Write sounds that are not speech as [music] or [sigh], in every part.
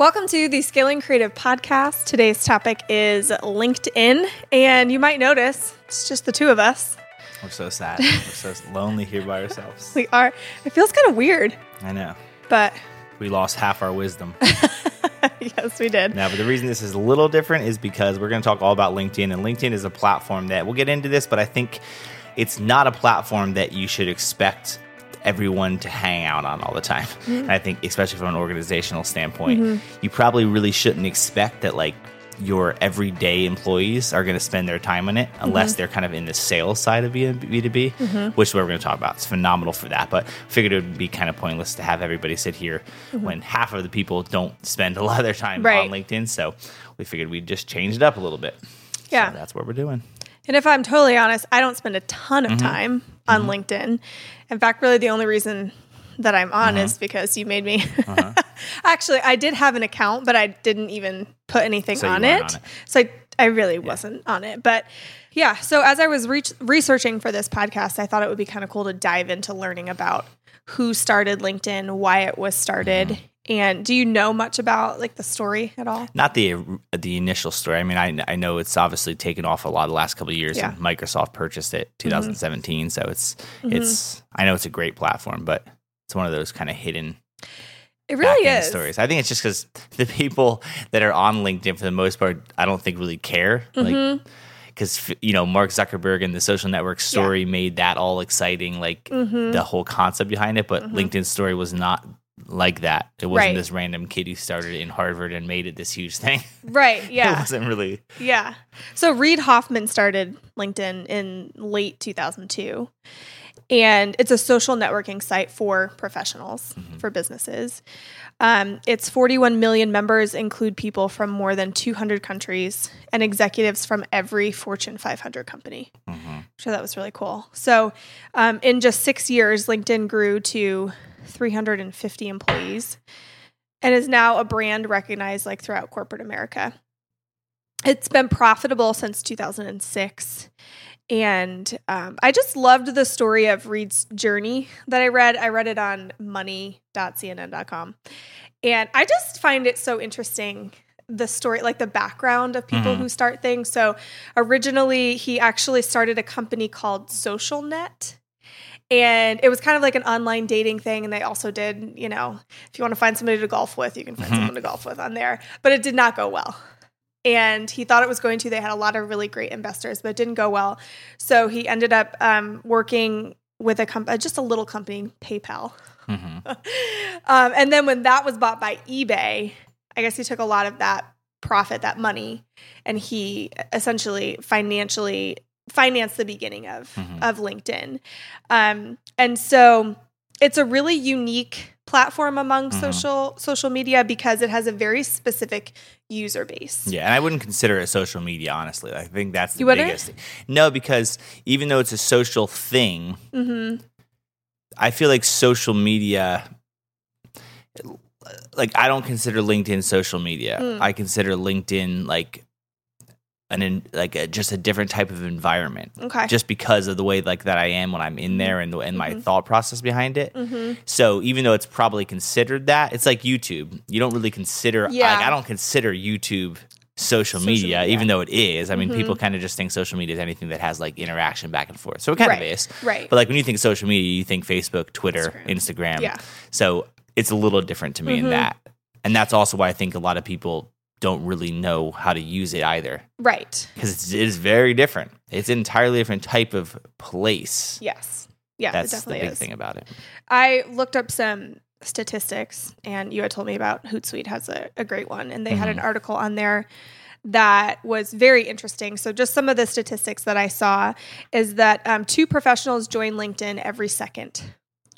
Welcome to the Scaling Creative Podcast. Today's topic is LinkedIn, and you might notice it's just the two of us. We're so sad. We're so [laughs] lonely here by ourselves. We are. It feels kind of weird, I know. but We lost half our wisdom. [laughs] yes, we did. now, but the reason this is a little different is because we're going to talk all about LinkedIn, and LinkedIn is a platform that we'll get into this, but I think it's not a platform that you should expect everyone to hang out on all the time. And I think, especially from an organizational standpoint, mm-hmm. you probably really shouldn't expect that, like, your everyday employees are going to spend their time on it mm-hmm. unless they're kind of in the sales side of B- B2B, mm-hmm. which is what we're going to talk about. It's phenomenal for that, but figured it would be kind of pointless to have everybody sit here when half of the people don't spend a lot of their time Right. on LinkedIn. So we figured we'd just change it up a little bit. Yeah. So that's what we're doing. And if I'm totally honest, I don't spend a ton Mm-hmm. of time on LinkedIn. In fact, really the only reason that I'm on Uh-huh. is because you made me. [laughs] Actually, I did have an account, but I didn't even put anything So on, it. on it. So I, I really wasn't on it. But yeah, so as I was re- researching for this podcast, I thought it would be kind of cool to dive into learning about who started LinkedIn, why it was started. Mm-hmm. And do you know much about like the story at all? Not the the initial story. I mean, I, I know it's obviously taken off a lot the last couple of years. Yeah. Mm-hmm. And Microsoft purchased it 2017, so it's it's. I know it's a great platform, but it's one of those kind of hidden It really is. stories. I think it's just because the people that are on LinkedIn for the most part, I don't think really care. Mm-hmm. Like, because you know Mark Zuckerberg and the social network story made that all exciting, like Mm-hmm. the whole concept behind it. But LinkedIn's story was not like that. It wasn't Right. this random kid who started in Harvard and made it this huge thing. [laughs] Right. Yeah. it wasn't really. Yeah. So Reid Hoffman started LinkedIn in late 2002. And it's a social networking site for professionals, for businesses. Um, its 41 million members include people from more than 200 countries and executives from every Fortune 500 company. So that was really cool. So um, in just six years, LinkedIn grew to 350 employees and is now a brand recognized like throughout corporate America. It's been profitable since 2006. And um, I just loved the story of Reid's journey that I read. I read it on money.cnn.com. And I just find it so interesting the story, like the background of people who start things. So originally, he actually started a company called SocialNet. And it was kind of like an online dating thing. And they also did, you know, if you want to find somebody to golf with, you can find someone to golf with on there. But it did not go well and he thought it was going to. They had a lot of really great investors, but it didn't go well. So he ended up um, working with a company, just a little company, PayPal. [laughs] um, and then when that was bought by eBay, I guess he took a lot of that profit, that money, and he essentially financially financed the beginning of of LinkedIn. Um, and so it's a really unique platform among social social media because it has a very specific user base. Yeah, and I wouldn't consider it social media, honestly. I think that's the biggest thing. No, because even though it's a social thing, Mm-hmm. I feel like social media like I don't consider LinkedIn social media. Mm. I consider LinkedIn like an in, like a, just a different type of environment. Okay. Just because of the way like that I am when I'm in there and the, and my thought process behind it. Mm-hmm. So even though it's probably considered that, it's like YouTube. You don't really consider Yeah. like I don't consider YouTube social, Social media, media. even though it is. I mean, Mhm. people kind of just think social media is anything that has like interaction back and forth. So it kind Right. of is. Right. But like when you think social media, you think Facebook, Twitter, Instagram. Instagram. Yeah. So it's a little different to me in Mhm. that. And that's also why I think a lot of people don't really know how to use it either right. because it's, it is very different. It's an entirely different type of place. Yes. Yeah. that's the big is. thing about it. I looked up some statistics, and you had told me about Hootsuite has a, a great one, and they had an Mm-hmm. article on there that was very interesting. So, just some of the statistics that I saw is that um, two professionals join LinkedIn every second,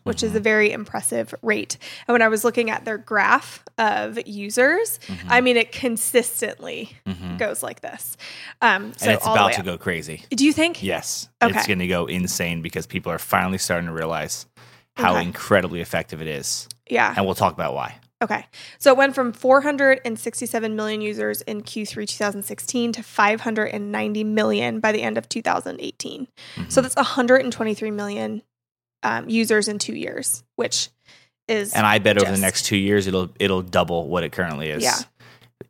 which Mm-hmm. is a very impressive rate. And when I was looking at their graph of users, I mean, it consistently goes like this. Um, so Mm-hmm. and it's about to go crazy. Do you think? Yes. Okay. It's going to go insane because people are finally starting to realize how Okay. incredibly effective it is. Yeah. And we'll talk about why. Okay. So it went from 467 million users in Q3 2016 to 590 million by the end of 2018. So that's 123 million um, users in two years, which is And I bet over the next two years it'll it'll double what it currently is Yeah.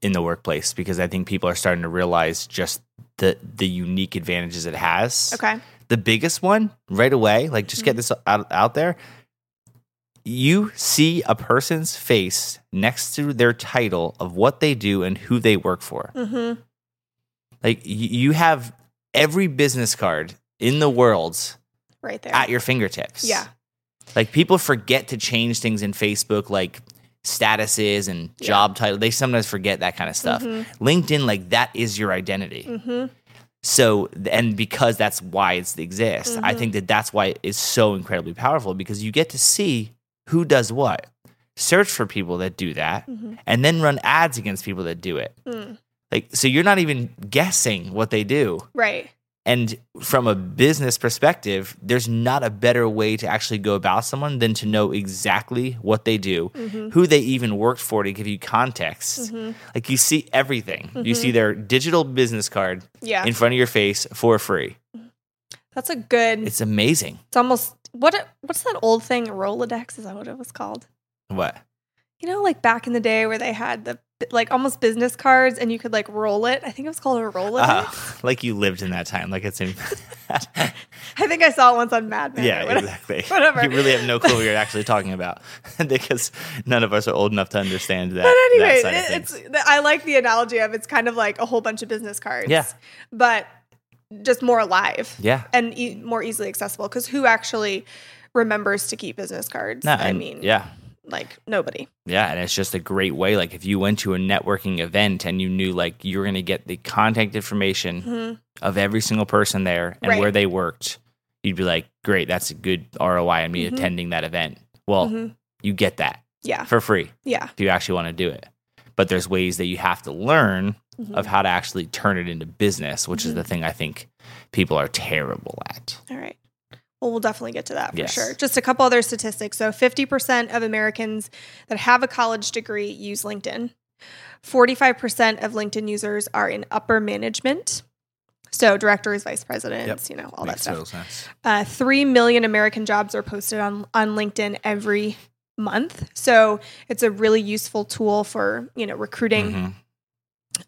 in the workplace because I think people are starting to realize just the the unique advantages it has. okay. The biggest one right away, like just Mm-hmm. get this out, out there. You see a person's face next to their title of what they do and who they work for. Mm-hmm. Like you have every business card in the world Right there. at your fingertips. yeah. Like people forget to change things in Facebook, like statuses and Yeah. job title. They sometimes forget that kind of stuff. Mhm. LinkedIn, like that is your identity. Mm-hmm. So, and because that's why it exists, I Mhm. think that that's why it's so incredibly powerful because you get to see who does what. Search for people that do that, Mhm. and then run ads against people that do it. Mm. Like, so you're not even guessing what they do. Right. And from a business perspective, there's not a better way to actually go about someone than to know exactly what they do, Mm-hmm. who they even worked for to give you context. Mhm. Like you see everything. You see their digital business card Yeah. in front of your face for free. That's a good. It's, amazing. It's almost what? What's that old thing? Rolodex is that what it was called? What? You know, like back in the day where they had the like almost business cards and you could like roll it. I think it was called a Rolodex. Uh, [laughs] like you lived in that time. Like it's [laughs] in. I think I saw it once on Mad Men. yeah, whatever. exactly. [laughs] whatever. You really have no clue what you're actually talking about because none of us are old enough to understand that. But anyway, that it- it's I like the analogy of it's kind of like a whole bunch of business cards. Yeah. But just more alive yeah. and e- more easily accessible because who actually remembers to keep business cards? No, I mean, yeah. Like nobody. Yeah, and it's just a great way. Like if you went to a networking event and you knew like you were going to get the contact information Mhm. of every single person there and Right. where they worked, you'd be like, "Great, that's a good ROI on me Mhm. attending that event." Well, Mhm. you get that Yeah. for free Yeah. if you actually want to do it. But there's ways that you have to learn Mhm. of how to actually turn it into business, which is the thing I think people are terrible at. All right. Well, we'll definitely get to that for Yes. sure. Just a couple other statistics. So, 50% of Americans that have a college degree use LinkedIn. 45% of LinkedIn users are in upper management. So, directors, vice presidents, you know, all that stuff. Uh, 3 million American jobs are posted on, on LinkedIn every month. So, it's a really useful tool for, you know, recruiting Mhm.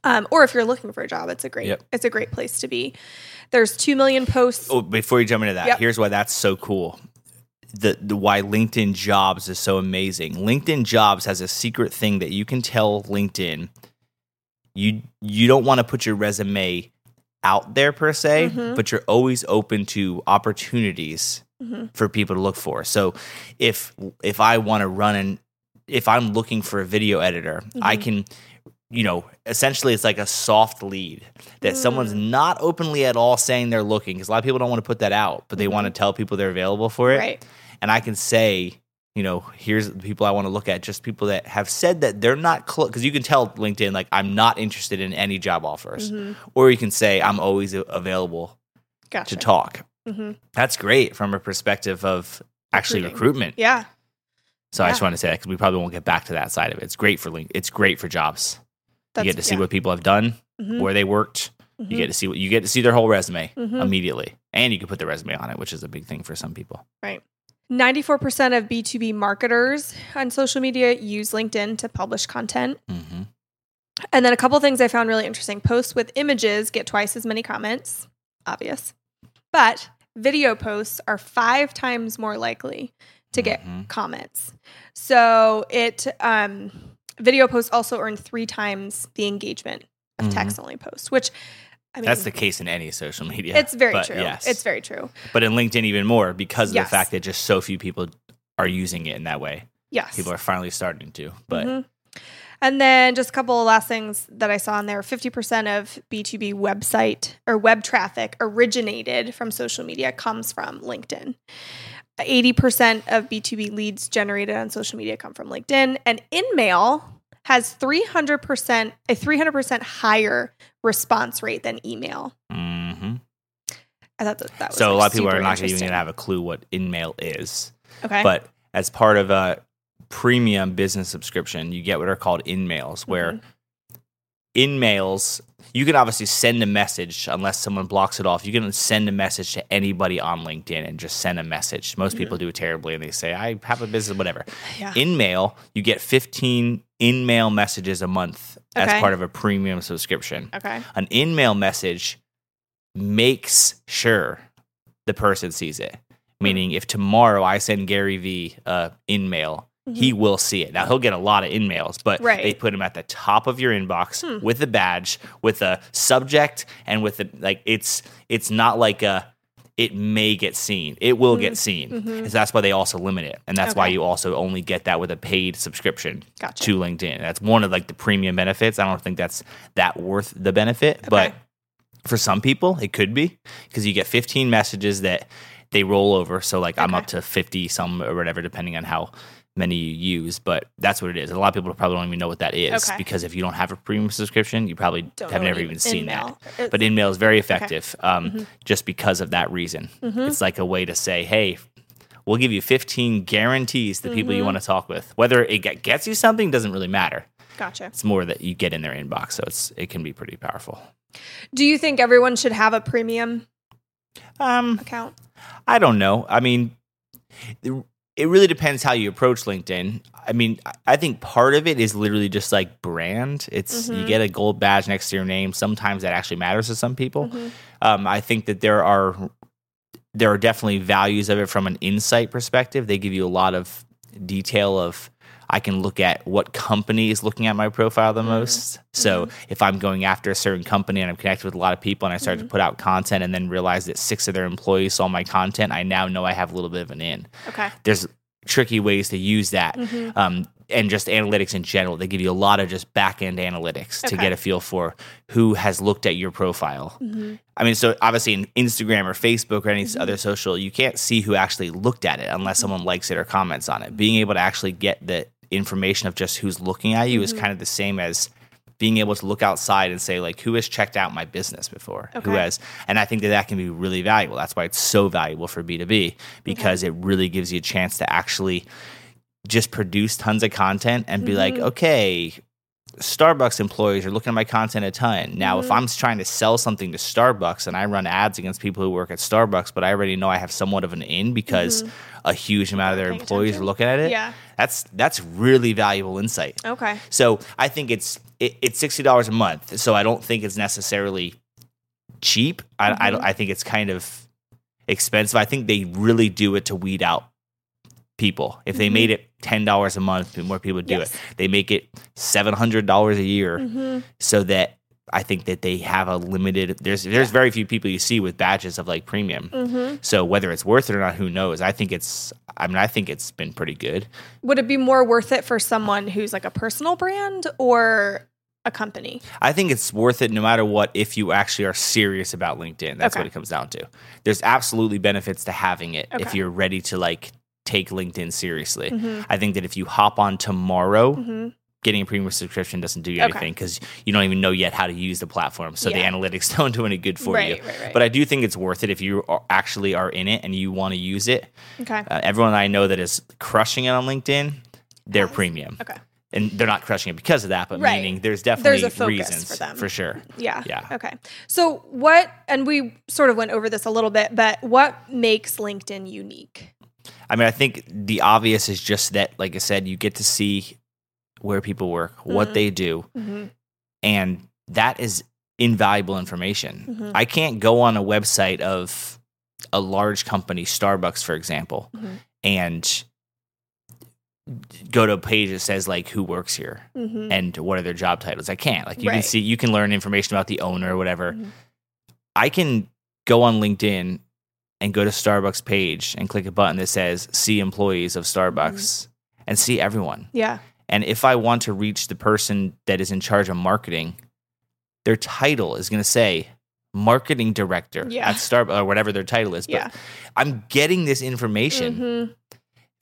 Um, or if you're looking for a job, it's a great, Yep. it's a great place to be. There's 2 million posts. Oh, before you jump into that, Yep. here's why that's so cool. The, the why LinkedIn Jobs is so amazing. LinkedIn Jobs has a secret thing that you can tell LinkedIn. You you don't want to put your resume out there per se, Mhm. but you're always open to opportunities Mhm. for people to look for. So if if I want to run an if I'm looking for a video editor, I Mhm. can you know, essentially it's like a soft lead that someone's Mm. not openly at all saying they're looking because a lot of people don't want to put that out, but they want to tell people they're available for it. Mm-hmm. Right. And I can say, you know, here's the people I want to look at, just people that have said that they're not close. Because you can tell LinkedIn, like, I'm not interested in any job offers. Mhm. Or you can say, I'm always available Gotcha. to talk. hmm That's great from a perspective of actually Recruiting. recruitment. Yeah. So I just want to say that because we probably won't get back to that side of it. It's great for link. It's great for jobs. That's, you get to see yeah. what people have done, Mhm. where they worked. Mhm. You get to see what you get to see their whole resume Mhm. immediately, and you can put the resume on it, which is a big thing for some people. Right. 94% of B2B marketers on social media use LinkedIn to publish content. Mm-hmm. And then a couple things I found really interesting posts with images get twice as many comments, obvious. But video posts are five times more likely to get Mhm. comments. So it, um, video posts also earn three times the engagement of Mhm. text only posts, which I mean, That's the case in any social media. it's very true. Yes, It's very true. but in LinkedIn even more because of Yes. the fact that just so few people are using it in that way. Yes. People are finally starting to. But Mhm. And then just a couple of last things that I saw in there 50% of B2B website or web traffic originated from social media comes from LinkedIn. 80% of B2B leads generated on social media come from LinkedIn. And InMail has 300%, a 300% higher response rate than email. mhm. I thought that, that was so a lot of people are not even going to have a clue what InMail is. Okay. But as part of a premium business subscription, you get what are called InMails, where Mm-hmm. In mails, you can obviously send a message unless someone blocks it off. You can send a message to anybody on LinkedIn and just send a message. Most people do it terribly and they say, I have a business, whatever. Yeah. In mail, you get 15 in mail messages a month Okay. as part of a premium subscription. Okay. An in mail message makes sure the person sees it. Meaning, if tomorrow I send Gary V uh, in mail, he will see it. Now he'll get a lot of in mails, but Right. they put him at the top of your inbox Hmm. with a badge, with a subject, and with a like. It's it's not like a. It may get seen. It will get seen. And so that's why they also limit it, and that's why Mm-hmm. You also only get that with a paid subscription Gotcha. to LinkedIn. That's one of like the premium benefits. I don't think that's that worth the benefit, but for some people it could be because you get 15 messages that they roll over so like i'm up to 50 some or whatever depending on how many you use but that's what it is a lot of people probably don't even know what that is Okay. because if you don't have a premium subscription you probably Don't have never even seen that. that is. but InMail is very effective um, just because of that reason it's like a way to say hey we'll give you 15 guarantees to people you want to talk with whether it get- gets you something doesn't really matter Gotcha. it's more that you get in their inbox so it's it can be pretty powerful Do you think everyone should have a premium um account? I don't know. I mean, it, really depends how you approach LinkedIn. I mean, I- I think part of it is literally just like brand. It's you get a gold badge next to your name. Sometimes that actually matters to some people. Um, I think that there are there are definitely values of it from an insight perspective. They give you a lot of detail of I can look at what company is looking at my profile the mm-hmm. most. So mm-hmm. if I'm going after a certain company and I'm connected with a lot of people and I start to mm-hmm. put out content and then realize that six of their employees saw my content, I now know I have a little bit of an in. Okay. There's tricky ways to use that. Um, and just analytics in general. They give you a lot of just back end analytics to get a feel for who has looked at your profile. I mean, so obviously in Instagram or Facebook or any other social, you can't see who actually looked at it unless someone likes it or comments on it. Being able to actually get the information of just who's looking at you is mm-hmm. kind of the same as being able to look outside and say like who has checked out my business before? Who has? And i think that that can be really valuable. That's why it's so valuable for b2b because it really gives you a chance to actually just produce tons of content and be like mm-hmm. okay Starbucks employees are looking at my content a ton. Now, Mm-hmm. if I'm trying to sell something to Starbucks and I run ads against people who work at Starbucks, but I already know I have somewhat of an in because a huge amount of their Mm-hmm. Paying employees attention. are looking at it, Yeah. that's that's really valuable insight. Okay. So I think it's it, it's sixty dollars a month. So I don't think it's necessarily cheap. I, I Mm-hmm. don't. I think it's kind of expensive. I think they really do it to weed out people. If they made it ten dollars a month, more people do. Yes. it. They make it seven hundred dollars a year, Mm-hmm. so that. I think that they have a limited. There's there's very few people you see with badges of like premium. Mm-hmm. So whether it's worth it or not, who knows? I think it's. I mean, I think it's been pretty good. Would it be more worth it for someone who's like a personal brand or a company? I think it's worth it no matter what if you actually are serious about LinkedIn. That's Okay. what it comes down to. There's absolutely benefits to having it if you're ready to like take LinkedIn seriously. Mhm. I think that if you hop on tomorrow, Mhm. getting a premium subscription doesn't do you Okay. anything because you don't even know yet how to use the platform. So Yeah. the analytics [laughs] don't do any good for Right, you. right, right. But I do think it's worth it if you are actually are in it and you want to use it. Okay. Uh, everyone I know that is crushing it on LinkedIn, they're premium. Okay. And they're not crushing it because of that, but meaning there's definitely There's a focus reasons for them. for sure. Yeah. Yeah. Okay. So what and we sort of went over this a little bit, but what makes LinkedIn unique? I mean, I think the obvious is just that, like I said, you get to see where people work, what Mhm. they do, Mhm. and that is invaluable information. Mhm. I can't go on a website of a large company, Starbucks, for example, Mhm. and go to a page that says like who works here Mhm. and what are their job titles. I can't. Like you can see, you can learn information about the owner or whatever. Mhm. I can go on LinkedIn and go to Starbucks page and click a button that says see employees of Starbucks Mm-hmm. and see everyone. Yeah. And if I want to reach the person that is in charge of marketing, their title is going to say marketing director Yeah. at Starbucks or whatever their title is. But Yeah. I'm getting this information Mhm.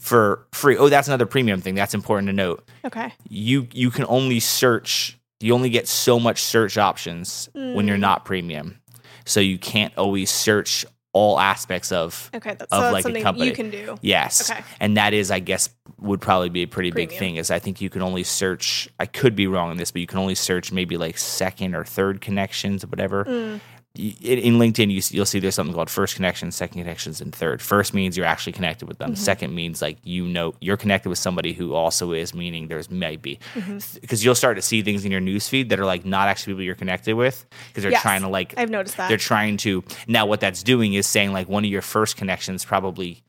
for free. Oh, that's another premium thing. That's important to note. Okay. You you can only search. You only get so much search options when you're Mm. not premium. So you can't always search all aspects of Okay, that's, of so that's like a company. you can do. Yes. Okay. And that is, I guess, would probably be a pretty big thing. Is I think you can only search. I could be wrong on this, but you can only search maybe like second or third connections or whatever. Mm. In, in LinkedIn, you, you'll see there's something called first connections, second connections, and third. First means you're actually connected with them. Mm-hmm. Second means like you know you're connected with somebody who also is, meaning there's maybe Mm-hmm. because you'll start to see things in your newsfeed that are like not actually people you're connected with because they're Yes, trying to like I've noticed that. they're trying to now what that's doing is saying like one of your first connections probably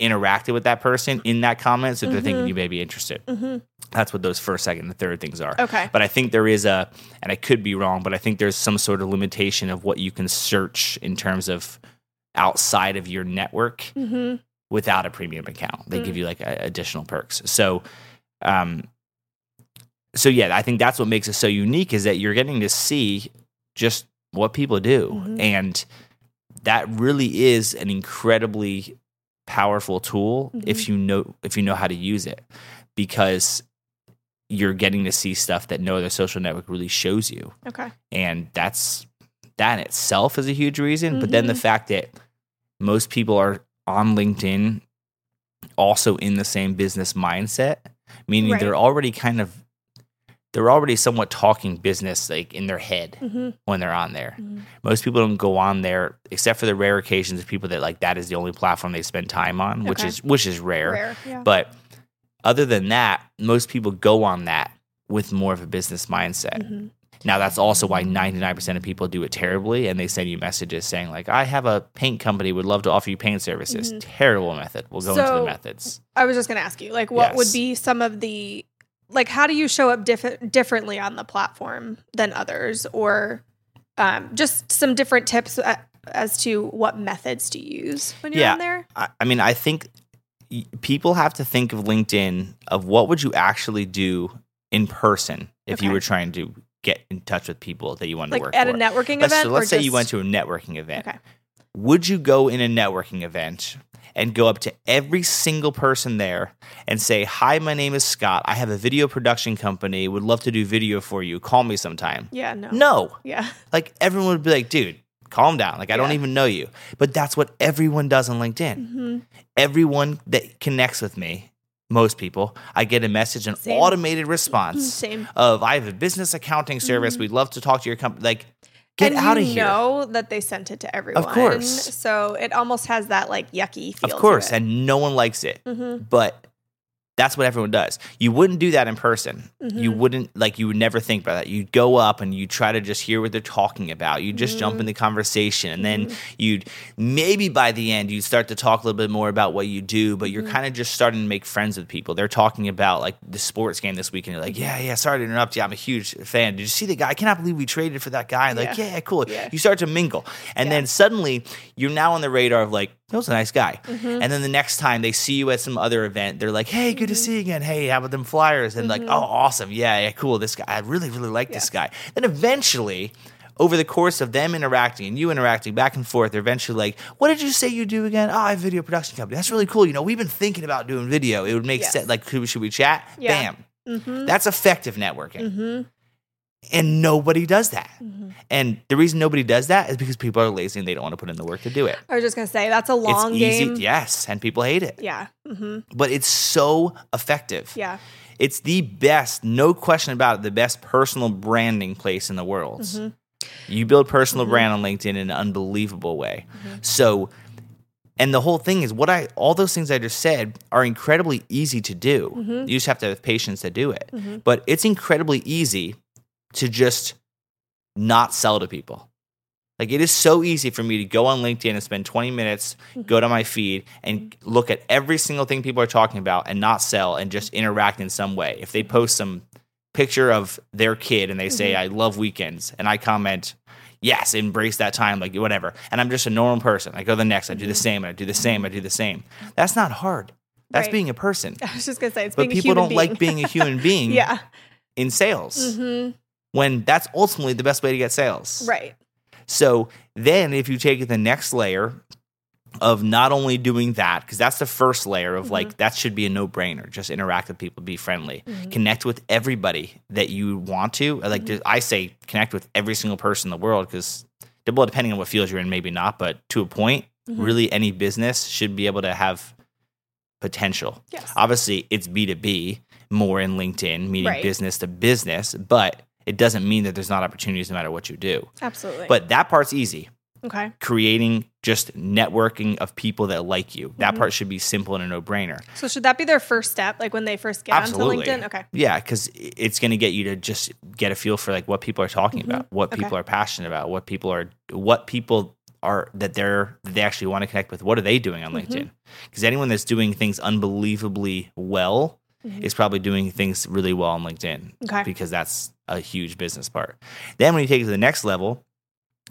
interacted with that person in that comment so they're Mm-hmm. thinking you may be interested that's what those first second and third things are Okay. but i think there is a and i could be wrong but i think there's some sort of limitation of what you can search in terms of outside of your network mm-hmm. without a premium account. They Mm. give you like a, additional perks. So, um, so yeah, I think that's what makes it so unique is that you're getting to see just what people do, Mhm. and that really is an incredibly powerful tool if you know if you know how to use it, because you're getting to see stuff that no other social network really shows you Okay. and that's that in itself is a huge reason but then the Mhm. fact that most people are on linkedin also in the same business mindset meaning Right. they're already kind of they're already somewhat talking business like in their head Mm-hmm. when they're on there Mhm. most people don't go on there except for the rare occasions of people that like that is the only platform they spend time on which is which is rare, Rare. Yeah. but other than that most people go on that with more of a business mindset Mhm. now that's also why 99% of people do it terribly and they send you messages saying like I have a paint company would love to offer you paint services. Terrible method. We'll go into the Mm-hmm. Methods. I was just going to ask you, like, what would be some of the, like, how do you show up diff- differently on the platform than others, or um, just some different tips as to what methods to use when you're Yeah. on there? I, I mean I think people have to think of LinkedIn of what would you actually do in person if you were trying to get in touch with people that you wanted Like to work with. at for. a networking let's, event? so let's say you went to a networking event. Okay. Would you go in a networking event and go up to every single person there and say, Hi, my name is Scott. I have a video production company. Would love to do video for you. Call me sometime. Yeah. No. No. Yeah. Like everyone would be like, dude, calm down. Like I don't even know you. But that's what everyone does on LinkedIn. hmm Everyone that connects with me, most people, I get a message, an Same. automated response Same. of I have a business accounting service. We'd love to talk to your company. Like, get Mm-hmm. and out you of here. know that they sent it to everyone. Of course. So it almost has that like yucky feel. Of course, and no one likes it. hmm But that's what everyone does. You wouldn't do that in person. You Mm-hmm. wouldn't like you would never think about that. You'd go up and you try to just hear what they're talking about. You just jump Mm-hmm. in the conversation and then you'd maybe by the end you'd start to talk a little bit more about what you do, but you're Mm-hmm. kind of just starting to make friends with people. They're talking about like the sports game this week and you're like, "Yeah, yeah, sorry to interrupt you. I'm a huge fan. Did you see the guy? I cannot believe we traded for that guy." Like, Yeah. "Yeah, cool." Yeah. You start to mingle. And Yeah. then suddenly you're now on the radar of like, that was a nice guy. Mm-hmm. And then the next time they see you at some other event, they're like, hey, good to Mm-hmm. see you again. Hey, how about them flyers? And like, oh, awesome. Yeah, yeah, cool. This guy, I really, really like this guy. Then eventually, over the course of them interacting and you interacting back and forth, they're eventually like, what did you say you do again? Oh, I have a video production company. That's really cool. You know, we've been thinking about doing video. It would make Yes. sense. Like, who should we chat? Yeah. Bam. hmm That's effective networking. hmm And nobody does that. Mm-hmm. And the reason nobody does that is because people are lazy and they don't want to put in the work to do it. I was just gonna say that's a long it's easy, game. yes, and people hate it. Yeah. hmm But it's so effective. Yeah. It's the best, no question about it, the best personal branding place in the world. Mm-hmm. You build personal brand on LinkedIn in an unbelievable way. Mm-hmm. So, and the whole thing is what I, all those things I just said are incredibly easy to do. Mm-hmm. You just have to have patience to do it. But it's incredibly easy to just not sell to people. Like it is so easy for me to go on LinkedIn and spend 20 minutes, mm-hmm. go to my feed and mm-hmm. look at every single thing people are talking about and not sell and just interact in some way. If they post some picture of their kid and they say, mm-hmm. I love weekends, and I comment, yes, embrace that time, like whatever. And I'm just a normal person. I go to the next, I do the same, I do the same, I do the same. That's not hard. That's Right. being a person. [laughs] I was just gonna say it's But being a people don't like being. a human [laughs] being yeah. in sales hmm when that's ultimately the best way to get sales. Right. So then if you take it the next layer of not only doing that, because that's the first layer of Mm-hmm. like that should be a no brainer. Just interact with people, be friendly, Mm-hmm. connect with everybody that you want to. Like Mm-hmm. I say, connect with every single person in the world because well, depending on what field you're in, maybe not, but to a point, Mhm. Really, any business should be able to have potential. Yes. Obviously, it's B2B more in LinkedIn, meaning Right. business to business, but it doesn't mean that there's not opportunities no matter what you do. Absolutely. But that part's easy. okay. Creating just networking of people that like you. That Mhm. part should be simple and a no brainer. So should that be their first step, like when they first get Absolutely. onto LinkedIn? Okay. Yeah, because it's going to get you to just get a feel for like what people are talking Mhm. about, what Okay. people are passionate about, what people are, what people are that they're that they actually want to connect with. What are they doing on Mhm. LinkedIn? Because anyone that's doing things unbelievably well Mhm. is probably doing things really well on LinkedIn Okay. because that's a huge business part. Then when you take it to the next level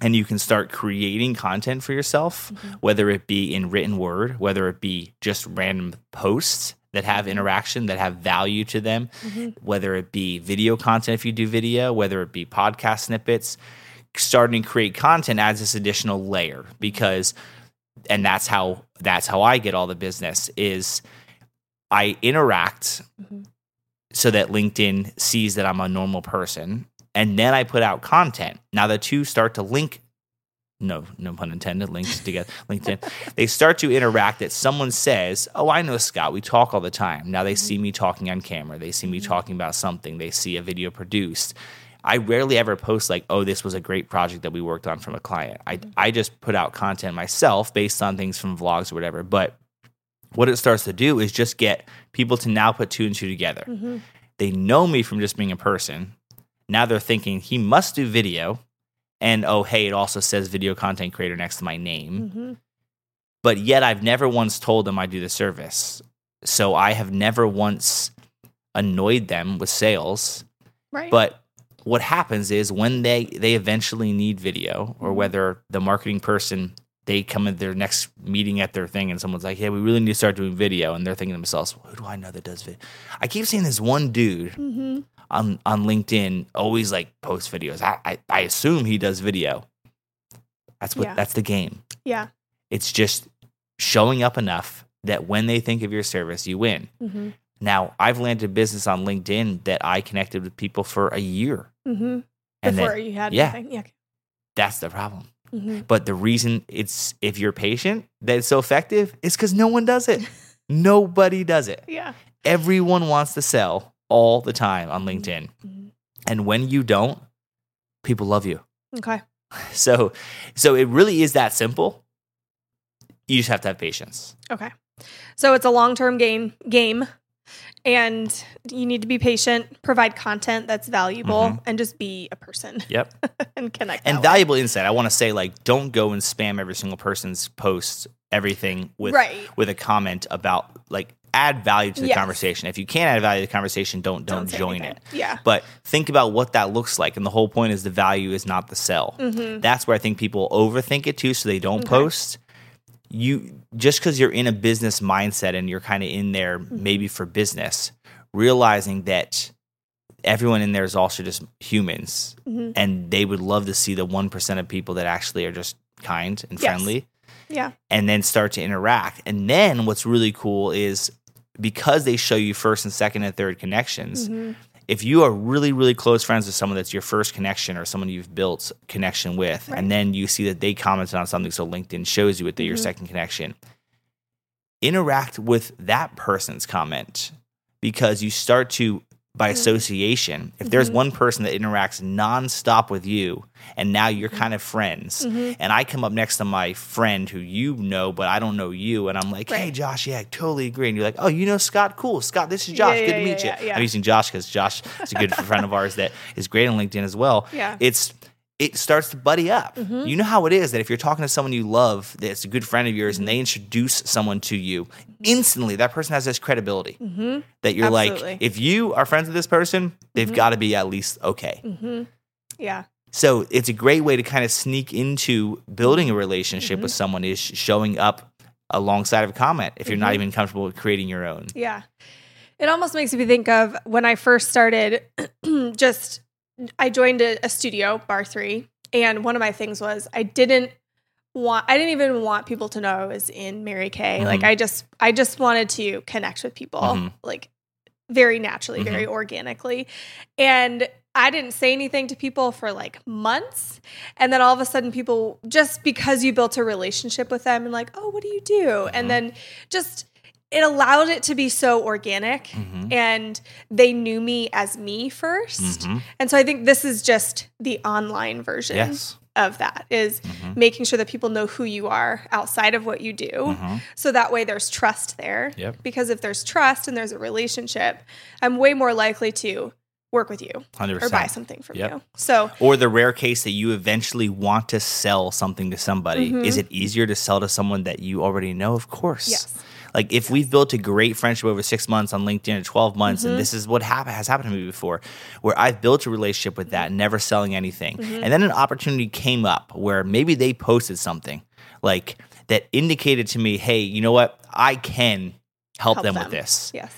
and you can start creating content for yourself, Mhm. whether it be in written word, whether it be just random posts that Mm-hmm. have interaction, that have value to them, Mhm. whether it be video content if you do video, whether it be podcast snippets, starting to create content adds this additional layer because and that's how that's how I get all the business is I interact Mhm. So that LinkedIn sees that I'm a normal person and then I put out content. Now the two start to link no, no pun intended, links together, [laughs] LinkedIn. They start to interact that someone says, Oh, I know Scott. We talk all the time. Now they mm-hmm. see me talking on camera. They see me mm-hmm. talking about something. They see a video produced. I rarely ever post like, oh, this was a great project that we worked on from a client. I, mm-hmm. I just put out content myself based on things from vlogs or whatever. But what it starts to do is just get people to now put two and two together. Mhm. They know me from just being a person. Now they're thinking he must do video. And oh, hey, it also says video content creator next to my name. Mhm. But yet I've never once told them I do the service. So I have never once annoyed them with sales. Right. But what happens is when they they eventually need video, or Mhm. whether the marketing person they come at their next meeting at their thing and someone's like, "Yeah, we really need to start doing video," and they're thinking to themselves, "Who do I know that does video?" I keep seeing this one dude Mhm. on on LinkedIn always like post videos. I I, I assume he does video. That's what Yeah. that's the game. Yeah. It's just showing up enough that when they think of your service, you win. Mhm. Now, I've landed business on LinkedIn that I connected with people for a year. Mhm. And Before then you had yeah. anything. Yeah. that's the problem. Mhm. But the reason it's if you're patient that it's so effective is because no one does it. [laughs] Nobody does it. Yeah. Everyone wants to sell all the time on LinkedIn. Mhm. And when you don't, people love you. Okay. [laughs] So so it really is that simple. You just have to have patience. Okay. So it's a long term game game. And you need to be patient, provide content that's valuable, Mhm. and just be a person Yep. [laughs] and connect. and that way. valuable insight. I want to say like don't go and spam every single person's post everything with Right. with a comment about like add value to the Yes. conversation. If you can't add value to the conversation, don't don't, say join anything. it. Yeah. But think about what that looks like and the whole point is the value is not the sell. Mhm. That's where I think people overthink it too so they don't Okay. post. You just cuz you're in a business mindset and you're kind of in there Mm-hmm. maybe for business, realizing that everyone in there is also just humans Mhm. and they would love to see the 1% of people that actually are just kind and Yes. friendly Yeah. and then start to interact. And then what's really cool is because they show you first and second and third connections, Mhm. If you are really, really close friends with someone that's your first connection or someone you've built connection with, Right. and then you see that they commented on something, so LinkedIn shows you that they're your mm-hmm. second connection, interact with that person's comment because you start to by association if there's Mhm. one person that interacts nonstop with you and now you're kind of friends Mhm. and i come up next to my friend who you know but i don't know you and i'm like hey josh yeah i totally agree and you're like oh you know scott cool scott this is josh Yeah, good yeah, to meet yeah, you i'm using josh because josh is a good [laughs] friend of ours that is great on linkedin as well Yeah. it's it starts to buddy up. Mhm. You know how it is that if you're talking to someone you love that's a good friend of yours and Mm-hmm. they introduce someone to you, instantly that person has this credibility Mhm. that you're Absolutely. like, if you are friends with this person, they've Mhm. got to be at least okay. Mhm. Yeah. So it's a great way to kind of sneak into building a relationship Mhm. with someone is showing up alongside of a comment if you're not even comfortable with creating your own. Yeah. It almost makes me think of when I first started, [clears throat] just I joined a, a studio, Barre3, and one of my things was I didn't want I didn't even want people to know I was in Mary Kay. Like Mhm. I just I just wanted to connect with people Mhm. like very naturally, very organically. And I didn't say anything to people for like months. And then all of a sudden, people, just because you built a relationship with them and like, oh, what do you do? Mm-hmm. And then just, it allowed it to be so organic Mm-hmm. and they knew me as me 1st And so I think this is just the online version Yes. Of that is making sure that people know who you are outside of what you do. So that way there's trust there. Yep. Because if there's trust and there's a relationship, I'm way more likely to work with you 100%. or buy something from Yep. you. So Or the rare case that you eventually want to sell something to somebody. Is it easier to sell to someone that you already know? Of course. Mm-hmm. Yes. Like if we've built a great friendship over six months on LinkedIn or 12 months, Mm-hmm. and this is what hap- has happened to me before, where I've built a relationship with Mm-hmm. that, never selling anything. And then an opportunity came up where maybe they posted something like that indicated to me, hey, you know what? I can help, help them, with this Yes.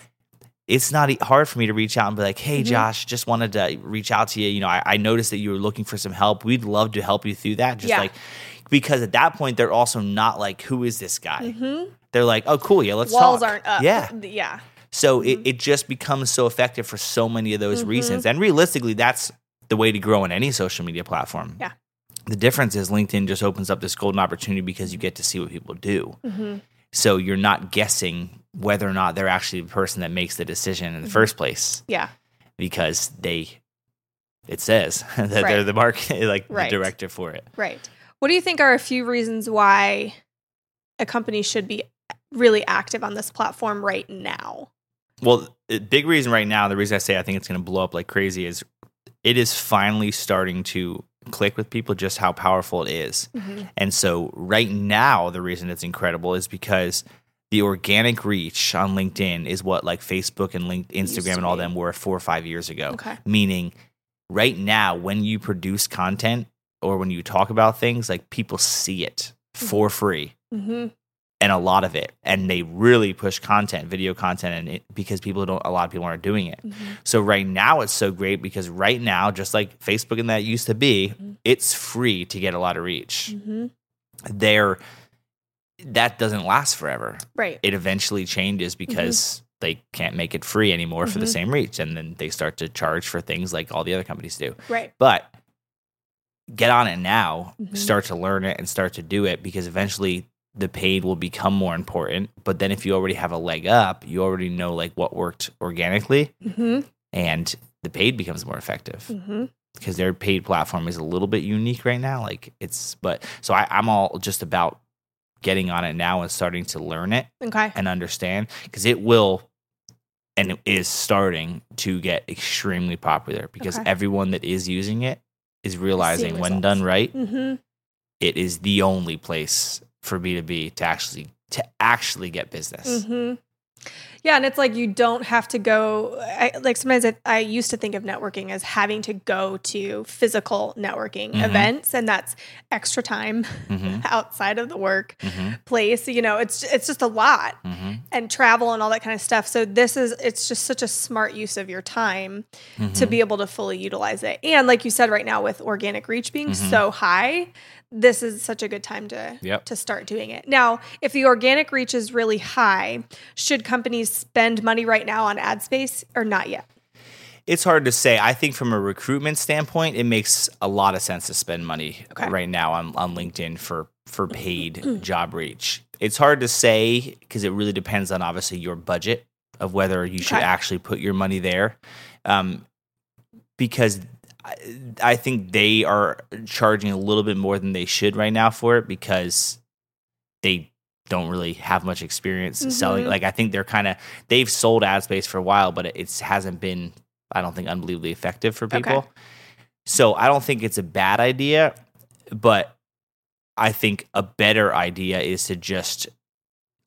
it's not hard for me to reach out and be like, Mm-hmm. hey, Josh, just wanted to reach out to you. You know, I, I noticed that you were looking for some help. We'd love to help you through that. Just Yeah. like, because at that point, they're also not like, who is this guy? They're like, oh, cool. Yeah, let's Mm-hmm. Walls talk. aren't up. Yeah. Yeah. So Mm-hmm. it, it just becomes so effective for so many of those reasons. And realistically, that's the way to grow on any social media platform. Yeah. The difference is LinkedIn just opens up this golden opportunity because you get to see what people do. Mm-hmm. So you're not guessing whether or not they're actually the person that makes the decision Mm-hmm. in the first place Yeah. because they it says [laughs] that they're the market [laughs] like Right. the director for it. Right. What do you think are a few reasons why a company should be really active on this platform right now? Well, big reason right now, the reason I say I think it's going to blow up like crazy is it is finally starting to click with people just how powerful it is. Mm-hmm. And so right now the reason it's incredible is because the organic reach on LinkedIn is what like Facebook and Link, Instagram and all them were 4 or 5 years ago. Okay. Meaning right now when you produce content or when you talk about things like people see it for free. Mm-hmm. and a lot of it and they really push content video content and it, because people don't a lot of people aren't doing it Mm-hmm. so right now it's so great because right now just like facebook and that used to be it's free to get a lot of reach Mm-hmm. there that doesn't last forever Right. it eventually changes because they can't make it free anymore for the same reach and then they start to charge for things like all the other companies do Right. but get on it now, Mhm. start to learn it and start to do it because eventually the paid will become more important. But then if you already have a leg up, you already know like what worked organically Mm-hmm. and the paid becomes more effective Mm-hmm. because their paid platform is a little bit unique right now. Like it's, but so I, I'm all just about getting on it now and starting to learn it Okay. and understand because it will and it is starting to get extremely popular because Okay. everyone that is using it is realizing when results. done right Mm-hmm. it is the only place for b2b to actually to actually get business Mm-hmm. Yeah, and it's like you don't have to go. I, like sometimes I, I used to think of networking as having to go to physical networking Mhm. events, and that's extra time Mhm. [laughs] outside of the work Mhm. place. You know, it's it's just a lot, Mhm. and travel and all that kind of stuff. So this is it's just such a smart use of your time to Mhm. be able to fully utilize it. And like you said, right now with organic reach being Mhm. so high, this is such a good time to Yep. to start doing it. Now, if the organic reach is really high, should companies spend money right now on ad space or not yet? it's hard to say i think from a recruitment standpoint it makes a lot of sense to spend money Okay. right now on, on linkedin for for paid [clears throat] job reach it's hard to say because it really depends on obviously your budget of whether you should Okay. actually put your money there um, because I, think they are charging a little bit more than they should right now for it because they don't really have much experience selling Mhm. like i think they're kind of they've sold ad space for a while but it hasn't been i don't think unbelievably effective for Okay. people so i don't think it's a bad idea but i think a better idea is to just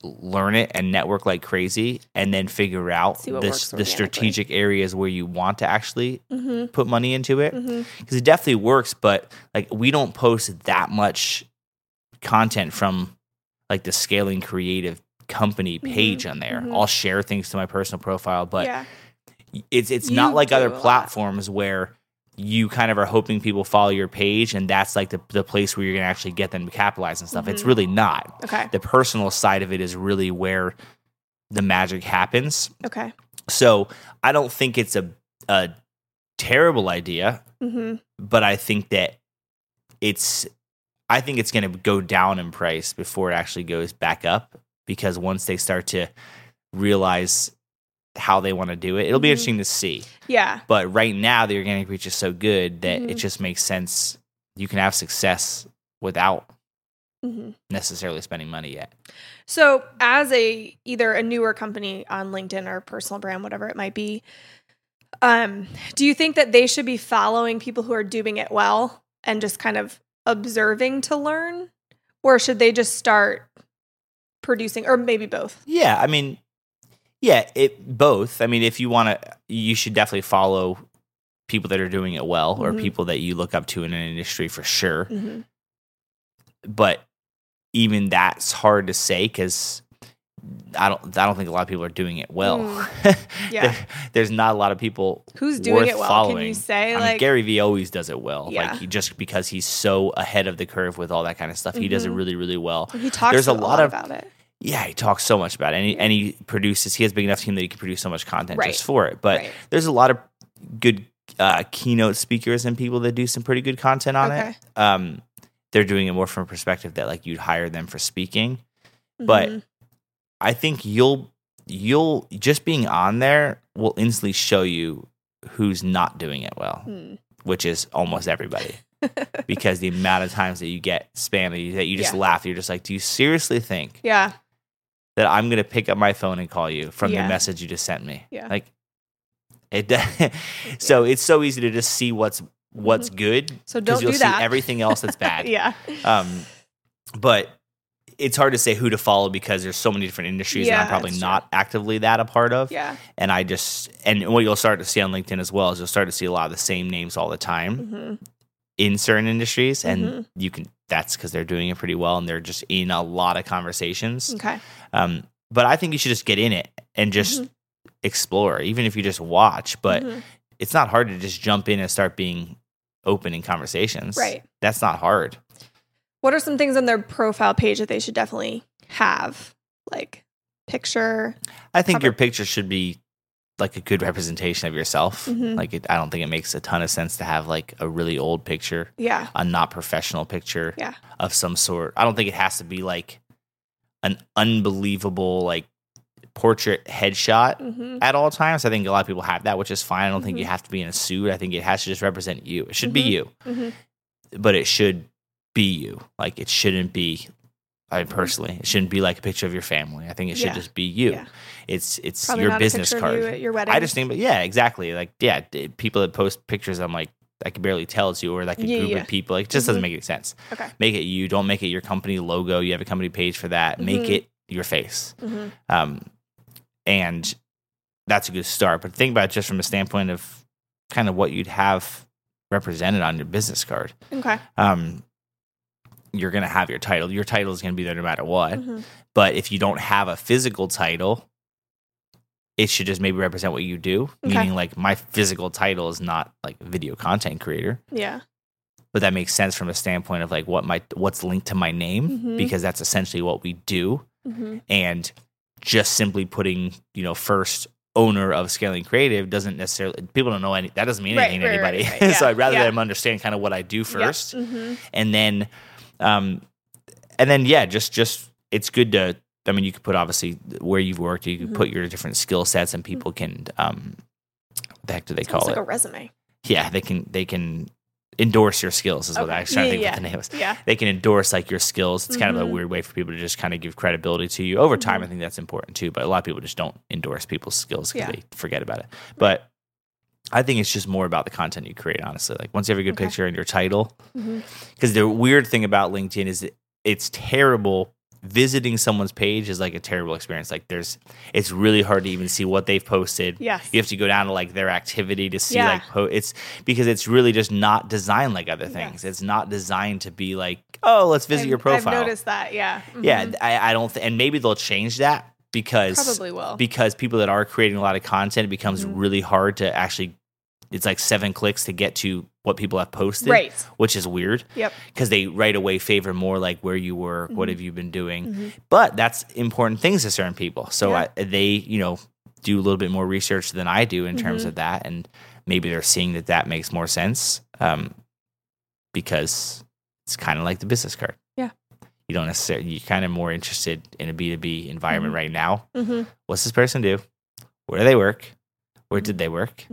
learn it and network like crazy and then figure out this, the strategic areas where you want to actually Mm-hmm. put money into it Mm-hmm. because it definitely works but like we don't post that much content from like the scaling creative company page on there mhm. i'll share things to my personal profile but yeah. it's it's You not like other platforms where you kind of are hoping people follow your page and that's like the, the place where you're gonna actually get them to capitalize and stuff it's Mhm. really not Okay. the personal side of it is really where the magic happens Okay. so I don't think it's a a terrible idea, hmm but I think that it's I think it's going to go down in price before it actually goes back up because once they start to realize how they want to do it, it'll be Mhm. interesting to see. Yeah. But right now, the organic reach is so good that Mhm. it just makes sense. You can have success without hmm necessarily spending money yet. So, as a either a newer company on LinkedIn or personal brand, whatever it might be, um, do you think that they should be following people who are doing it well and just kind of observing to learn, or should they just start producing, or maybe both? Yeah, I mean, yeah, it both. I mean, if you want to, you should definitely follow people that are doing it well or Mhm. people that you look up to in an industry for sure. hmm But even that's hard to say because I don't. I don't think a lot of people are doing it well. Mm. [laughs] Yeah. There- there's not a lot of people Who's doing it well? Following. Can you say I mean, like Gary Vee always does it well. Yeah. Like he just because he's so ahead of the curve with all that kind of stuff, he does it Mhm. really, really well. he talks there's a a lot lot of- about it? Yeah, he talks so much about it, and he, and he produces. He has a big enough team that he can produce so much content Right. just for it. But Right. there's a lot of good uh, keynote speakers and people that do some pretty good content on Okay. it. Um, they're doing it more from a perspective that like you'd hire them for speaking. But Mhm. I think you'll you'll just being on there will instantly show you who's not doing it well, Hmm. which is almost everybody. [laughs] because the amount of times that you get spam that you, that you just Yeah. laugh, you're just like, do you seriously think yeah, that I'm going to pick up my phone and call you from Yeah. the message you just sent me? Yeah. Like it. [laughs] so it's so easy to just see what's what's good. Mm-hmm. So 'cause don't you'll do see that. everything else that's bad. [laughs] yeah, Um, but it's hard to say who to follow because there's so many different industries that Yeah, I'm probably not actively that a part of. yeah. And I just and what you'll start to see on LinkedIn as well is you'll start to see a lot of the same names all the time hmm in certain industries, and Mhm. you can that's because they're doing it pretty well and they're just in a lot of conversations. Okay. Um, but I think you should just get in it and just Mhm. explore, even if you just watch. But Mhm. it's not hard to just jump in and start being open in conversations. Right. That's not hard. What are some things on their profile page that they should definitely have? Like picture. I think Cover. your picture should be like a good representation of yourself. Mhm. Like it, I don't think it makes a ton of sense to have like a really old picture, Yeah. a not professional picture Yeah. of some sort. I don't think it has to be like an unbelievable like portrait headshot hmm at all times. I think a lot of people have that, which is fine. I don't think Mhm. you have to be in a suit. I think it has to just represent you. It should be Mhm. you, hmm but it should be you. Like it shouldn't be. I personally, it shouldn't be like a picture of your family. I think it should Yeah. just be you. Yeah. It's it's Probably your business card. you at your wedding. I just think, but yeah, exactly. Like, yeah, d- people that post pictures, I'm like, I can barely tell it's you, or like a Yeah, group of people. Like, it just doesn't Mhm. make any sense. Okay. Make it you. Don't make it your company logo. You have a company page for that. Make Mhm. it your face. hmm Um, and that's a good start. But think about it just from a standpoint of kind of what you'd have represented on your business card. Okay. Um, you're gonna have your title. Your title is gonna be there no matter what. hmm But if you don't have a physical title, it should just maybe represent what you do. Okay. Meaning, like, my physical title is not like video content creator, Yeah. but that makes sense from a standpoint of like what my what's linked to my name Mhm. because that's essentially what we do. hmm And just simply putting, you know, first owner of scaling creative doesn't necessarily people don't know any that doesn't mean Right, anything to right, right, anybody. [laughs] right. so Yeah, I'd rather yeah. them understand kind of what I do first hmm and then um and then yeah just just it's good to i mean you could put obviously where you've worked you could Mhm. put your different skill sets and people can um what the heck do they It's call it like a resume. yeah they can they can endorse your skills is what i was trying to Yeah, think yeah. what the name was Yeah. they can endorse like your skills it's kind of a Mhm. weird way for people to just kind of give credibility to you over time Mhm. i think that's important too but a lot of people just don't endorse people's skills because Yeah. they forget about it but I think it's just more about the content you create, honestly. Like once you have a good Okay. picture and your title, because the weird thing about LinkedIn is it's terrible. Visiting someone's page is like a terrible experience. Like there's, it's really hard to even see what they've posted. Yes. You have to go down to like their activity to see Yeah. like po- it's because it's really just not designed like other Yes. things. It's not designed to be like, oh, let's visit I've- your profile. I've noticed that. Yeah. Yeah, Mhm. I, I don't, th- and maybe they'll change that because Probably will. because people that are creating a lot of content, it becomes Mhm. really hard to actually. It's like seven clicks to get to what people have posted, Right. Which is weird Yep. because they right away favor more like where you work, what Mhm. have you been doing. Mhm. But that's important things to certain people. So Yeah. I, they, you know, do a little bit more research than I do in terms Mhm. of that, and maybe they're seeing that that makes more sense um, because it's kind of like the business card. Yeah. You don't necessarily, you're kind of more interested in a B2B environment Mhm. right now. Mm-hmm. What's this person do? Where do they work? Where did they work?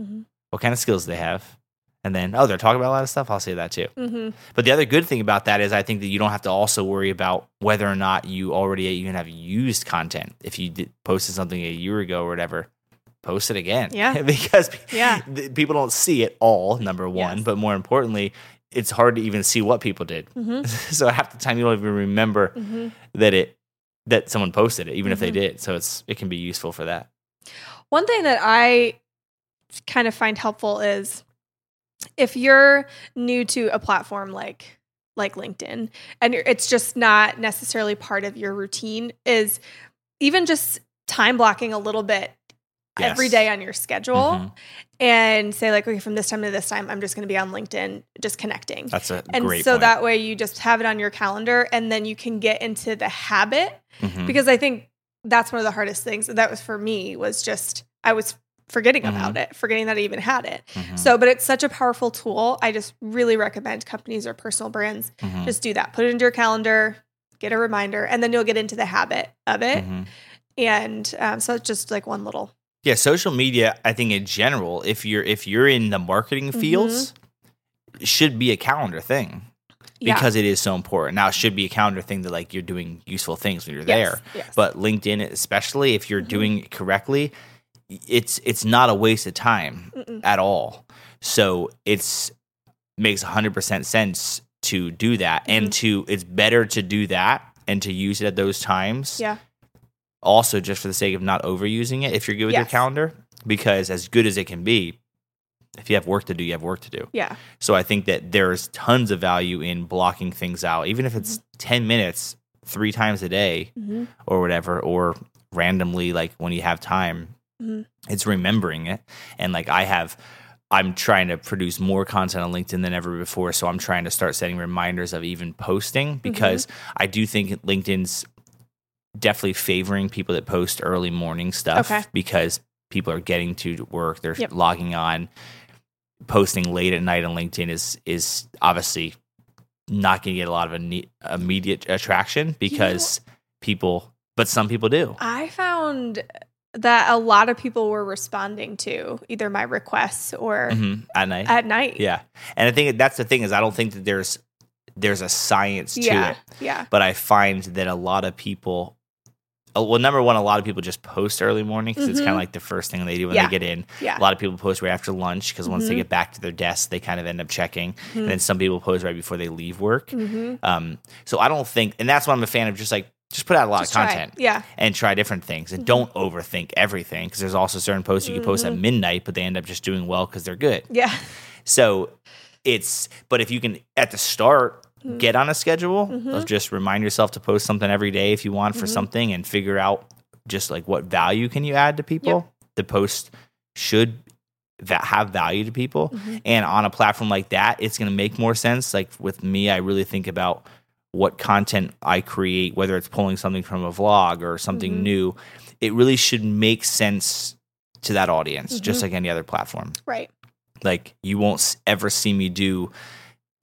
Mm-hmm. What kind of skills do they have? And then, oh, they're talking about a lot of stuff. I'll say that too. Mm-hmm. But the other good thing about that is I think that you don't have to also worry about whether or not you already even have used content. If you did, posted something a year ago or whatever, post it again. Yeah. [laughs] because Yeah. [laughs] people don't see it all, number one. Yes. But more importantly, it's hard to even see what people did. Mm-hmm. [laughs] so half the time you don't even remember Mm-hmm. that it that someone posted it, even if they Mhm. did. So it's it can be useful for that. One thing that I kind of find helpful is if you're new to a platform like like LinkedIn and you're, it's just not necessarily part of your routine is even just time blocking a little bit every Yes. day on your schedule Mhm. and say like okay from this time to this time I'm just going to be on LinkedIn just connecting. That's a and so point. that way you just have it on your calendar and then you can get into the habit Mhm. because I think that's one of the hardest things that was for me was just I was forgetting about it, forgetting that I even had it. Mhm. So, but it's such a powerful tool. I just really recommend companies or personal brands Mhm. just do that. Put it into your calendar, get a reminder, and then you'll get into the habit of it. Mhm. And um, so it's just like one little. Yeah, social media, I think in general, if you're if you're in the marketing Mm-hmm. fields, should be a calendar thing Yeah. because it is so important. Now it should be a calendar thing that like you're doing useful things when you're Yes, there. yes. But LinkedIn, especially if you're Mhm. doing it correctly, it's it's not a waste of time Mm-mm. at all. So it's makes 100% sense to do that Mm-hmm. and to it's better to do that and to use it at those times yeah. also just for the sake of not overusing it if you're good with your calendar because as good as it can be if you have work to do you have work to do Yeah. so i think that there's tons of value in blocking things out even if it's 10 minutes three times a day Mhm. or whatever or randomly like when you have time Mhm. it's remembering it and like i have i'm trying to produce more content on linkedin than ever before so i'm trying to start setting reminders of even posting because i do think linkedin's definitely favoring people that post early morning stuff Okay. because people are getting to work they're Yep. logging on posting late at night on linkedin is is obviously not going to get a lot of immediate attraction because people but some people do I found that a lot of people were responding to either my requests or Mhm, at night at night. yeah and i think that's the thing is i don't think that there's there's a science to Yeah. it Yeah. but i find that a lot of people uh, well number one a lot of people just post early morning because it's Mhm. kind of like the first thing they do when Yeah. they get in Yeah. a lot of people post right after lunch because once they Mhm. get back to their desk they kind of end up checking and then some people post right before they leave work hmm um, so i don't think and that's why i'm a fan of just like just put out a lot Just of try. content Yeah. and try different things and Mhm. don't overthink everything because there's also certain posts you can post at Mhm. midnight but they end up just doing well because they're good Yeah. so it's but if you can at the start Mhm. get on a schedule of just remind yourself to post something every day if you want for Mhm. something and figure out just like what value can you add to people the post should that have value to people and on a platform like that it's going to make more sense like with me i really think about what content i create whether it's pulling something from a vlog or something Mhm. new it really should make sense to that audience just Mhm. like any other platform Right. like you won't ever see me do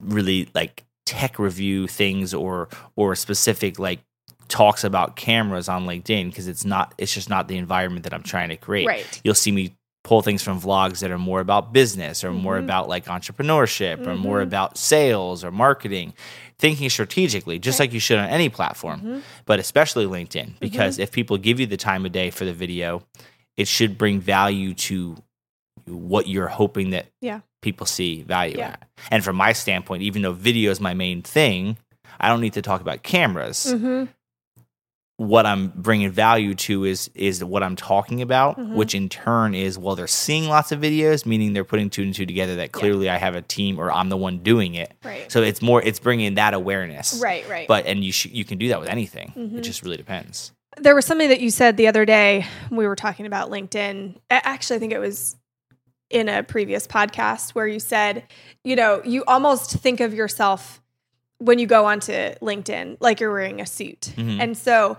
really like tech review things or or specific like talks about cameras on linkedin because it's not it's just not the environment that i'm trying to create Right. you'll see me pull things from vlogs that are more about business or more Mhm. about like entrepreneurship or more Mhm. about sales or marketing thinking strategically just Right. like you should on any platform Mhm. but especially linkedin Mm-hmm. because if people give you the time of day for the video it should bring value to what you're hoping that Yeah. people see value Yeah. at and from my standpoint even though video is my main thing i don't need to talk about cameras hmm what I'm bringing value to is is what I'm talking about, Mhm. which in turn is well, they're seeing lots of videos, meaning they're putting two and two together. That clearly I have a team or I'm the one doing it. Right. So it's more it's bringing that awareness, right. Right. But and you sh- you can do that with anything. Mhm. It just really depends. there was something that you said the other day we were talking about LinkedIn. Actually, I think it was in a previous podcast where you said, you know, you almost think of yourself when you go onto LinkedIn like you're wearing a suit. Mhm. And so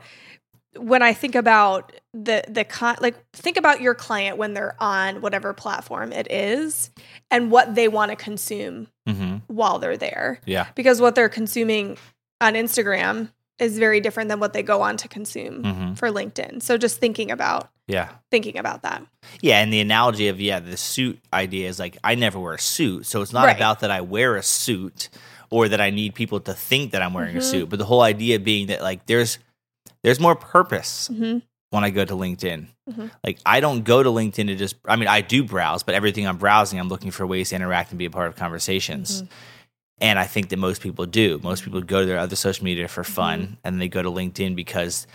when I think about the the con like think about your client when they're on whatever platform it is and what they want to consume hmm while they're there. Yeah. Because what they're consuming on Instagram is very different than what they go on to consume hmm for LinkedIn. So just thinking about Yeah. thinking about that. Yeah, and the analogy of yeah, the suit idea is like I never wear a suit, so it's not Right. about that I wear a suit or that I need people to think that I'm wearing a Mhm. suit, but the whole idea being that like there's there's more purpose hmm when I go to LinkedIn. Mhm. Like I don't go to LinkedIn to just I mean I do browse, but everything I'm browsing I'm looking for ways to interact and be a part of conversations. Mhm. And I think that most people do. Most people go to their other social media for fun Mm-hmm. and they go to LinkedIn because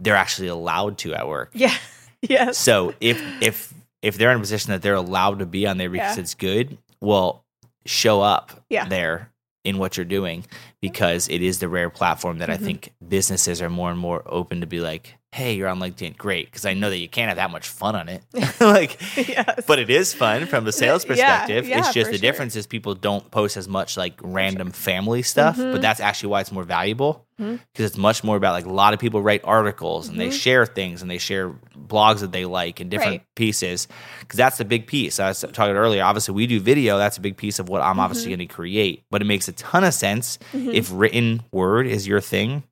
they're actually allowed to at work. Yeah. [laughs] yes. So if if if they're in a position that they're allowed to be on there because Yeah. it's good, well, show up Yeah. there in what you're doing because it is the rare platform that I Mhm. think businesses are more and more open to be like, hey, you're on LinkedIn, great, because I know that you can't have that much fun on it, [laughs] [laughs] like. yes. [laughs] But it is fun from a sales perspective. yeah, it's just the sure. difference is people don't post as much like random family stuff, Mhm. but that's actually why it's more valuable because Mhm. it's much more about like a lot of people write articles and they Mhm. share things and they share blogs that they like and different Right. pieces because that's the big piece. I was talking earlier. Obviously, we do video. That's a big piece of what I'm obviously Mhm. going to create. But it makes a ton of sense Mhm. if written word is your thing.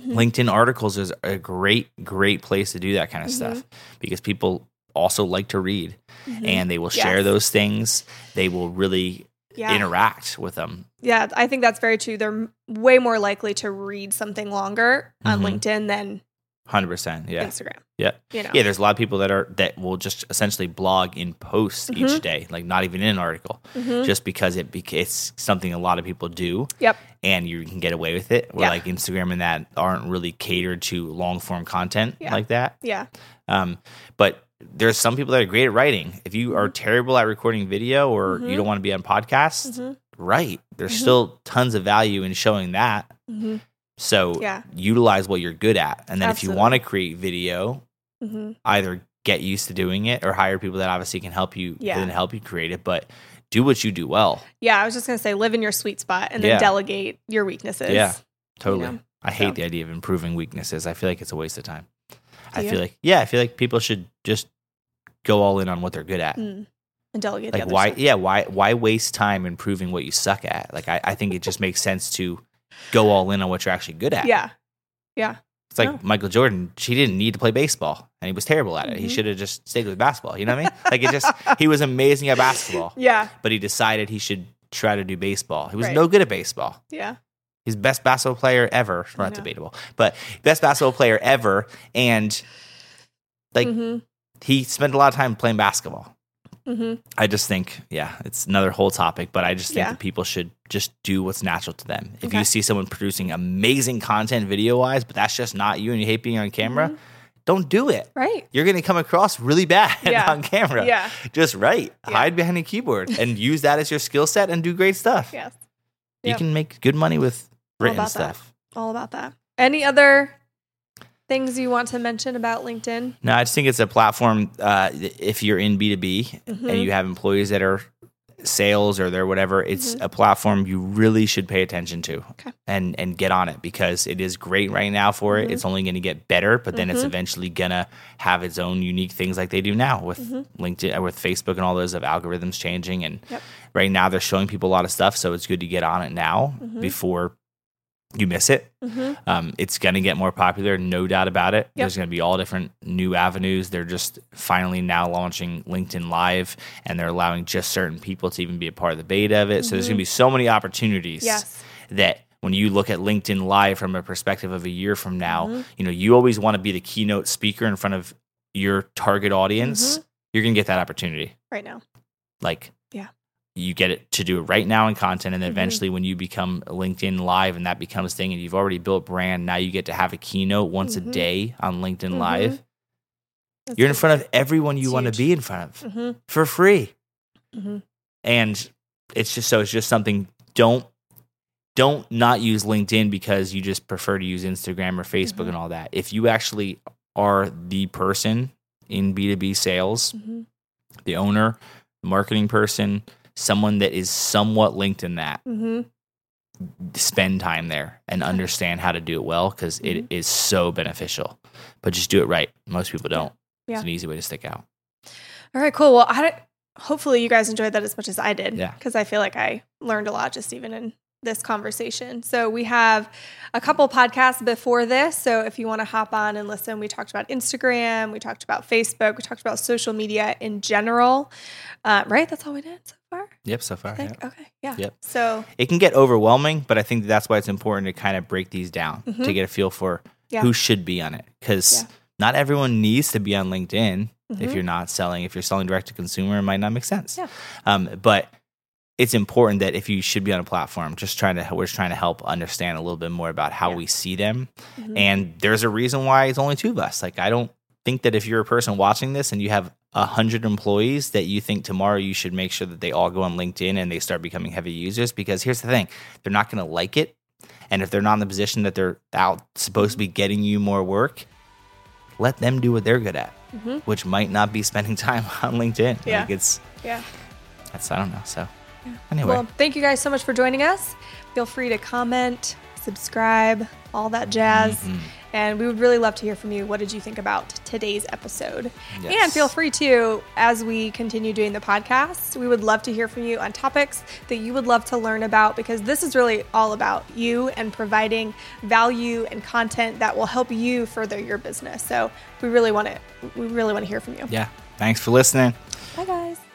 Mhm. LinkedIn articles is a great, great place to do that kind of Mhm. stuff because people also like to read Mhm. and they will share Yes. those things. They will really yeah. interact with them. Yeah, I think that's very true. They're way more likely to read something longer on Mhm. LinkedIn than Hundred percent. Yeah. Instagram. Yeah. You know. Yeah, there's a lot of people that are that will just essentially blog in posts each Mhm. day, like not even in an article, Mhm. just because it it's something a lot of people do, Yep. and you can get away with it. Where Yeah. like Instagram and that aren't really catered to long form content Yeah. like that. Yeah. Um, but there's some people that are great at writing. If you are terrible at recording video or Mhm. you don't want to be on podcasts, Mhm. write. There's Mhm. still tons of value in showing that. So Yeah. utilize what you're good at, and then if you want to create video, Mhm. either get used to doing it or hire people that obviously can help you Yeah. can help you create it but do what you do well Yeah, I was just gonna say live in your sweet spot and then Yeah. delegate your weaknesses. Yeah. totally know, i hate so. the idea of improving weaknesses i feel like it's a waste of time i Do feel like yeah i feel like people should just go all in on what they're good at Mm. And delegate the like why stuff. yeah why why waste time improving what you suck at like I, I think it just makes sense to go all in on what you're actually good at Yeah. Yeah. it's like No. michael jordan he didn't need to play baseball and he was terrible at it he Mhm. should have just stayed with basketball you know what i mean like it just [laughs] he was amazing at basketball Yeah. but he decided he should try to do baseball. He was Right. no good at baseball. Yeah. He's best basketball player ever. I Not debatable, but best basketball player ever. And like hmm he spent a lot of time playing basketball. Hmm I just think, yeah, it's another whole topic, but I just think Yeah. that people should just do what's natural to them. If Okay. you see someone producing amazing content video wise, but that's just not you and you hate being on camera, Mhm. don't do it. Right. You're going to come across really bad [laughs] Yeah. on camera. Yeah. Just write, Yeah. hide behind a keyboard, [laughs] and use that as your skill set and do great stuff. Yes. You Yep. can make good money with All written that. stuff. All about that. Any other things you want to mention about LinkedIn? No, I just think it's a platform. Uh, if you're in B2B Mhm. and you have employees that are sales or they're whatever, it's Mhm. a platform you really should pay attention to Okay. and and get on it because it is great right now for it. Mhm. It's only going to get better, but then it's Mhm. eventually gonna have its own unique things like they do now with Mhm. LinkedIn, uh, with Facebook, and all those of algorithms changing. And Yep. right now they're showing people a lot of stuff, so it's good to get on it now Mhm. before you miss it. hmm Um, it's going to get more popular, no doubt about it. Yep. There's going to be all different new avenues. They're just finally now launching LinkedIn Live, and they're allowing just certain people to even be a part of the beta of it. So there's going to be so many opportunities Yes. that when you look at LinkedIn Live from a perspective of a year from now, Mhm. you know you always want to be the keynote speaker in front of your target audience. Mhm. You're going to get that opportunity. Right now. Like. You get it to do it right now in content, and then Mhm. eventually, when you become LinkedIn Live and that becomes thing, and you've already built brand, now you get to have a keynote once Mhm. a day on LinkedIn Mhm. Live. That's You're in front of everyone you want to be in front of hmm for free, hmm and it's just so it's just something. Don't don't not use LinkedIn because you just prefer to use Instagram or Facebook Mhm. and all that. If you actually are the person in B2B sales, the owner, the marketing person, someone that is somewhat linked in that, hmm spend time there and understand how to do it well because it is so beneficial. But just do it right. Most people don't. Yeah. It's an easy way to stick out. All right, cool. Well, I hopefully you guys enjoyed that as much as I did. Yeah. Because I feel like I learned a lot just even in this conversation. So we have a couple podcasts before this. So if you want to hop on and listen, we talked about Instagram, we talked about Facebook, we talked about social media in general. Uh, right? That's all we did so. Yep, so far. Think. yep. Okay. Yeah. Yep. So It can get overwhelming, but I think that's why it's important to kind of break these down Mhm. to get a feel for Yeah. who should be on it. Because Yeah. not everyone needs to be on LinkedIn if Mhm. you're not selling. If you're selling direct to consumer, it might not make sense. Yeah. Um, but it's important that if you should be on a platform, just trying to we're just trying to help understand a little bit more about how Yeah. we see them. Mhm. And there's a reason why it's only two of us. Like I don't think that if you're a person watching this and you have a hundred employees that you think tomorrow you should make sure that they all go on LinkedIn and they start becoming heavy users because here's the thing they're not going to like it and if they're not in the position that they're out supposed to be getting you more work let them do what they're good at Mhm. which might not be [laughs] spending time on linkedin Yeah. like it's yeah. that's i don't know so anyway Well, thank you guys so much for joining us. Feel free to comment, subscribe, all that jazz. Mm-hmm. And we would really love to hear from you. What did you think about today's episode? Yes. And feel free to, as we continue doing the podcast, we would love to hear from you on topics that you would love to learn about because this is really all about you and providing value and content that will help you further your business. So we really want to, we really want to hear from you. yeah thanks for listening Bye, guys.